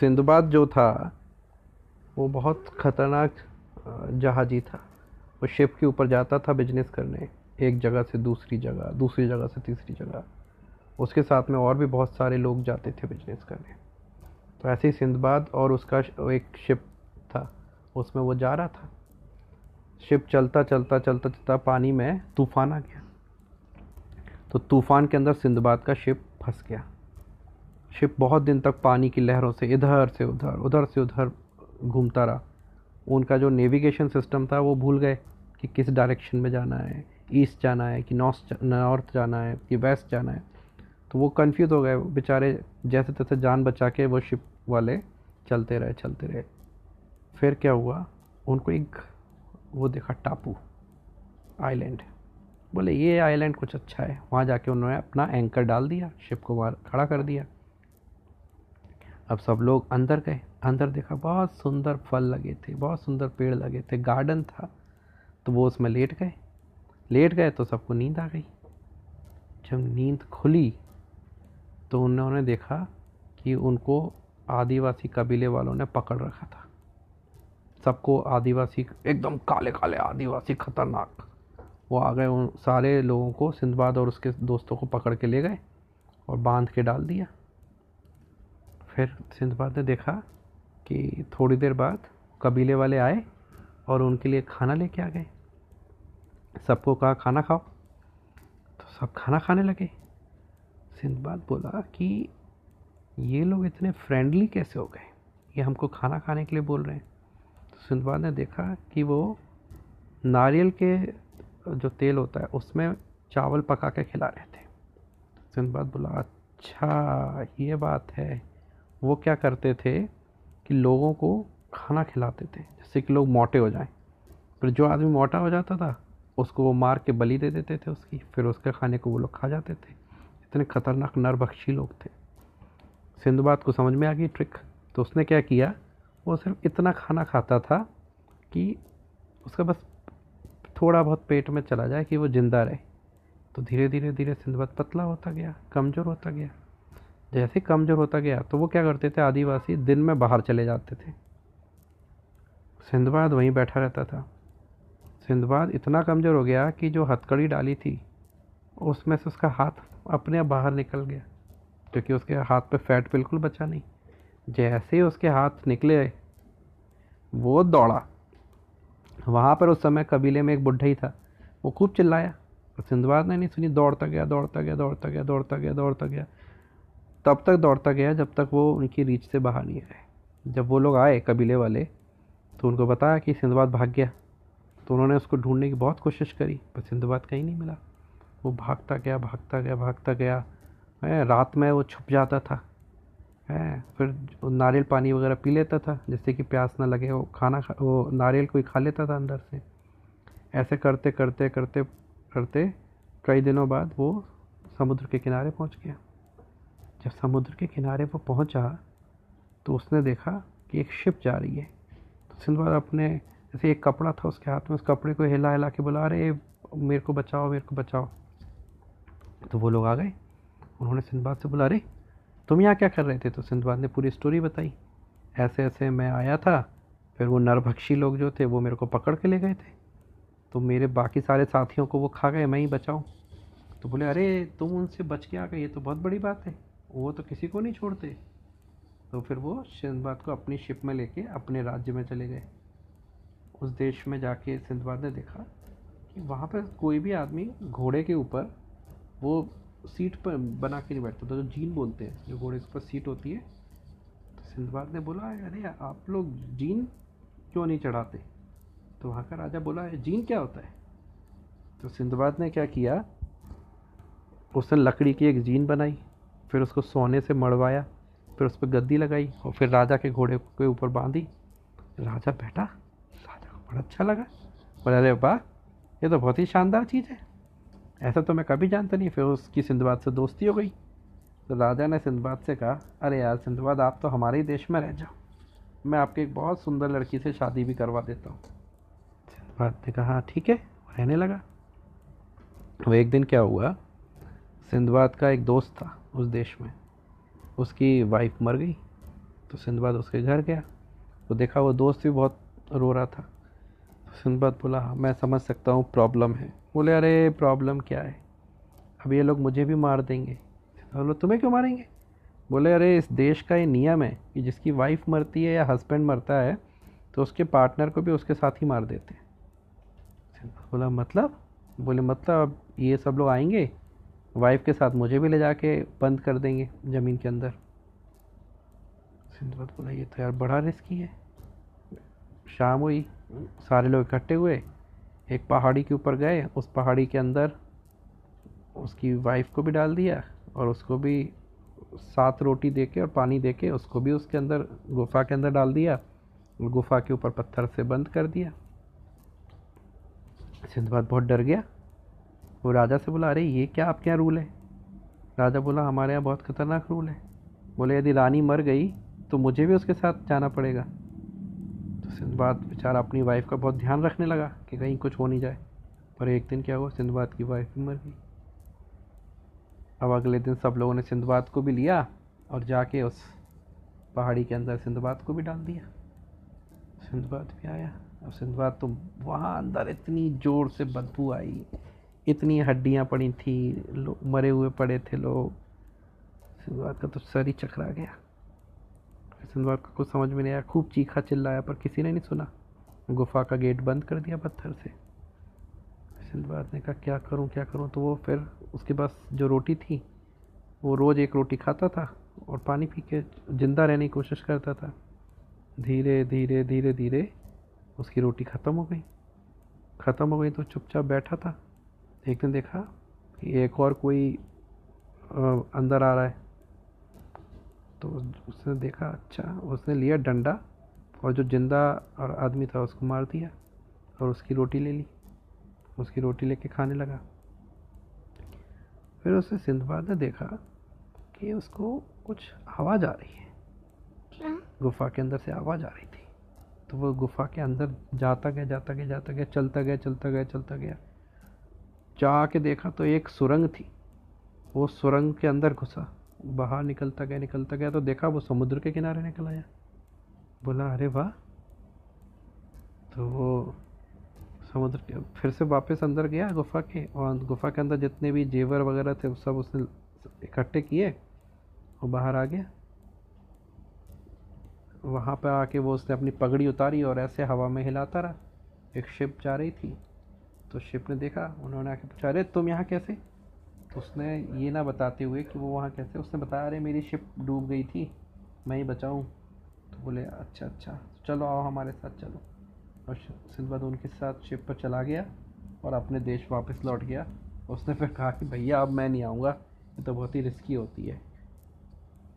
सिंधबाद जो था, वो बहुत ख़तरनाक जहाजी था। वो शिप के ऊपर जाता था बिज़नेस करने, एक जगह से दूसरी जगह दूसरी जगह से तीसरी जगह। उसके साथ में और भी बहुत सारे लोग जाते थे बिज़नेस करने। तो ऐसे ही सिंधबाद और उसका एक शिप था, उसमें वो जा रहा था। शिप चलता चलता चलता चलता पानी में तूफ़ान आ गया। तो तूफ़ान के अंदर सिंधबाद का शिप फंस गया। शिप बहुत दिन तक पानी की लहरों से इधर से उधर उधर से उधर घूमता रहा। उनका जो नेविगेशन सिस्टम था, वो भूल गए कि किस डायरेक्शन में जाना है ईस्ट जाना है, कि नॉर्थ नॉर्थ जाना है, कि वेस्ट जाना है। तो वो कंफ्यूज हो गए। बेचारे जैसे तैसे जान बचा के वो शिप वाले चलते रहे चलते रहे। फिर क्या हुआ? उनको एक वो देखा, टापू आइलैंड बोले, ये आइलैंड कुछ अच्छा है। वहाँ जाके उन्होंने अपना एंकर डाल दिया शिप को वहाँ खड़ा कर दिया। अब सब लोग अंदर गए। अंदर देखा बहुत सुंदर फल लगे थे, बहुत सुंदर पेड़ लगे थे। गार्डन था तो वो उसमें लेट गए। लेट गए तो सबको नींद आ गई। जब नींद खुली तो उन्होंने देखा कि उनको आदिवासी कबीले वालों ने पकड़ रखा था। सबको आदिवासी, एकदम काले काले आदिवासी, खतरनाक। वो आ गए, उन सारे लोगों को सिंधबाद और उसके दोस्तों को पकड़ के ले गए और बाँध के डाल दिया। फिर सिंधबाद ने देखा कि थोड़ी देर बाद कबीले वाले आए और उनके लिए खाना लेके आ गए। सबको कहा, खाना खाओ। तो सब खाना खाने लगे। सिंधबाद बोला कि, ये लोग इतने फ्रेंडली कैसे हो गए? ये हमको खाना खाने के लिए बोल रहे हैं। तो सिंधबाद ने देखा कि वो नारियल के जो तेल होता है, उसमें चावल पका के खिला रहे थे। सिंधबाद बोला अच्छा ये बात है। वो क्या करते थे कि लोगों को खाना खिलाते थे, जिससे कि लोग मोटे हो जाएँ। फिर जो आदमी मोटा हो जाता था, उसको वो मार के बलि दे देते थे उसकी, फिर उसके खाने को वो लोग खा जाते थे। इतने खतरनाक नरबख्शी लोग थे। सिंधुबाद को समझ में आ गई ट्रिक? तो उसने क्या किया? वो सिर्फ़ इतना खाना खाता था कि उसका बस थोड़ा बहुत पेट में चला जाए कि वो ज़िंदा रहे। तो धीरे धीरे धीरे सिंधुबाद पतला होता गया, कमज़ोर होता गया। जैसे कमज़ोर होता गया तो वो क्या करते थे? आदिवासी दिन में बाहर चले जाते थे। सिंधुबाद वहीं बैठा रहता था। सिंधुबाद इतना कमज़ोर हो गया कि जो हथकड़ी डाली थी, उसमें से उसका हाथ अपने आप बाहर निकल गया, क्योंकि उसके हाथ पे फैट बिल्कुल बचा नहीं। जैसे ही उसके हाथ निकले, वो दौड़ा। वहाँ पर उस समय कबीले में एक बुढ़ा ही था। वो खूब चिल्लाया। सिंधवाद ने नहीं सुनी, दौड़ता गया दौड़ता गया दौड़ता गया दौड़ता गया दौड़ता गया। तब तक दौड़ता गया जब तक वो उनकी रीच से बाहर नहीं आए। जब वो लोग आए कबीले वाले तो उनको बताया कि सिंधवाद भाग गया। तो उन्होंने उसको ढूँढने की बहुत कोशिश करी, पर सिंधवाद कहीं नहीं मिला। वो भागता गया भागता गया भागता गया। है, रात में वो छुप जाता था। है, फिर नारियल पानी वगैरह पी लेता था, जिससे कि प्यास ना लगे, वो खाना खा, वो नारियल कोई खा लेता था अंदर से। ऐसे करते करते करते करते कई दिनों बाद वो समुद्र के किनारे पहुँच गया। जब समुद्र के किनारे वो पहुँचा तो उसने देखा कि एक शिप जा रही है। तो सिंधवाद अपने, जैसे एक कपड़ा था उसके हाथ में, उस कपड़े को हिला हिला के बोला, अरे, मेरे को बचाओ, मेरे को बचाओ। तो वो लोग आ गए। उन्होंने सिंधबाद से बोला, अरे, तुम यहाँ क्या कर रहे थे? तो सिंधबाद ने पूरी स्टोरी बताई। ऐसे ऐसे मैं आया था, फिर वो नरभक्षी लोग जो थे, वो मेरे को पकड़ के ले गए थे। तो मेरे बाकी सारे साथियों को वो खा गए, मैं ही बचाऊँ। तो बोले, अरे, तुम उनसे बच के आ गए, ये तो बहुत बड़ी बात है। वो तो किसी को नहीं छोड़ते। तो फिर वो सिंधबाद को अपनी शिप में लेके अपने राज्य में चले गए। उस देश में जाके सिंधबाद ने देखा कि वहाँ पर कोई भी आदमी घोड़े के ऊपर वो सीट पर बना के नहीं बैठता। था जो जीन बोलते हैं, जो घोड़े के ऊपर सीट होती है तो सिंधबाद ने बोला, अरे आप लोग जीन क्यों नहीं चढ़ाते? तो वहाँ का राजा बोला जीन क्या होता है? तो सिंधबाद ने क्या किया, उसने लकड़ी की एक जीन बनाई। फिर उसको सोने से मड़वाया, फिर उस पर गद्दी लगाई और फिर राजा के घोड़े के ऊपर बांधी। राजा बैठा, राजा को बड़ा अच्छा लगा। बोले, अरे वाह, ये तो बहुत ही शानदार चीज़ है। ऐसा तो मैं कभी जानता नहीं, फिर उसकी सिंधबाद से दोस्ती हो गई। तो राजा ने सिंधबाद से कहा, अरे यार सिंधबाद आप तो हमारे ही देश में रह जाओ। मैं आपके एक बहुत सुंदर लड़की से शादी भी करवा देता हूँ। सिंधबाद ने कहा, ठीक है। रहने लगा। वो एक दिन क्या हुआ सिंधबाद का एक दोस्त था। उस देश में। उसकी वाइफ मर गई तो सिंधबाद उसके घर गया। तो देखा वो दोस्त भी बहुत रो रहा था। तो सिंधबाद बोला "हाँ, मैं समझ सकता हूँ प्रॉब्लम है। बोले अरे प्रॉब्लम क्या है? अब ये लोग मुझे भी मार देंगे। बोलो तुम्हें क्यों मारेंगे? बोले अरे इस देश का ये नियम है कि जिसकी वाइफ मरती है या हस्बैंड मरता है तो उसके पार्टनर को भी उसके साथ ही मार देते हैं। बोला मतलब? बोले मतलब अब ये सब लोग आएँगे वाइफ के साथ मुझे भी ले जाके बंद कर देंगे ज़मीन के अंदर। सिंधबाद बोला, ये तो यार बड़ा रिस्की है। शाम हुई, सारे लोग इकट्ठे हुए, एक पहाड़ी के ऊपर गए, उस पहाड़ी के अंदर उसकी वाइफ को भी डाल दिया और उसको भी सात रोटी दे के और पानी दे के उसको भी उसके अंदर, गुफा के अंदर डाल दिया गुफा के ऊपर पत्थर से बंद कर दिया। सिंधबाद बहुत डर गया। वो राजा से बोला, अरे, ये क्या आपके यहाँ रूल है? राजा बोला, हमारे यहाँ बहुत खतरनाक रूल है। बोले, यदि रानी मर गई तो मुझे भी उसके साथ जाना पड़ेगा। तो सिंधबाद बेचारा अपनी वाइफ का बहुत ध्यान रखने लगा कि कहीं कुछ हो नहीं जाए। पर एक दिन क्या हुआ, सिंधबाद की वाइफ भी मर गई। अब अगले दिन सब लोगों ने सिंधबाद को भी लिया और जाके उस पहाड़ी के अंदर सिंधबाद को भी डाल दिया। सिंधबाद भी आया। अब सिंधबाद तो वहाँ अंदर इतनी ज़ोर से बदबू आई। इतनी हड्डियाँ पड़ी थी मरे हुए पड़े थे लोग। सिंधबाद का तो सर ही चकरा गया। सिंधबाद का कुछ समझ में नहीं आया। खूब चीखा चिल्लाया, पर किसी ने नहीं सुना। गुफा का गेट बंद कर दिया पत्थर से। सिंधबाद ने कहा, क्या करूँ क्या करूँ? तो वो फिर उसके पास जो रोटी थी, वो रोज़ एक रोटी खाता था और पानी पी के ज़िंदा रहने की कोशिश करता था। धीरे धीरे धीरे धीरे उसकी रोटी ख़त्म हो गई। ख़त्म हो गई तो चुपचाप बैठा था। एक दिन देखा कि एक और कोई अंदर आ रहा है। तो उसने देखा अच्छा उसने लिया डंडा और जो ज़िंदा और आदमी था उसको मार दिया और उसकी रोटी ले ली। उसकी रोटी लेके खाने लगा। फिर उसने सिंधबाद ने देखा कि उसको कुछ आवाज़ आ रही है। क्या? गुफा के अंदर से आवाज़ आ रही थी। तो वो गुफा के अंदर जाता गया जाता गया जाता गया चलता गया चलता गया चलता गया। जाके देखा तो एक सुरंग थी। वो सुरंग के अंदर घुसा। बाहर निकलता गया निकलता गया तो देखा वो समुद्र के किनारे निकल आया। बोला, अरे वाह! तो वो समुद्र के, फिर से वापस अंदर गया गुफा के, और गुफा के अंदर जितने भी जेवर वगैरह थे सब उसने इकट्ठे किए और बाहर आ गया। वहाँ पे आके वो उसने अपनी पगड़ी उतारी और ऐसे हवा में हिलाता रहा। एक शिप जा रही थी। तो शिप ने देखा, उन्होंने आके पूछा, अरे, तुम यहाँ कैसे? तो उसने ये ना बताते हुए कि वो वहाँ कैसे, उसने बताया, अरे, मेरी शिप डूब गई थी, मैं ही बचाऊँ? तो बोले अच्छा अच्छा चलो, आओ हमारे साथ चलो। और सिंधबाद उनके साथ शिप पर चला गया और अपने देश वापस लौट गया। उसने फिर कहा कि, भैया, अब मैं नहीं आऊँगा, ये तो बहुत ही रिस्की होती है।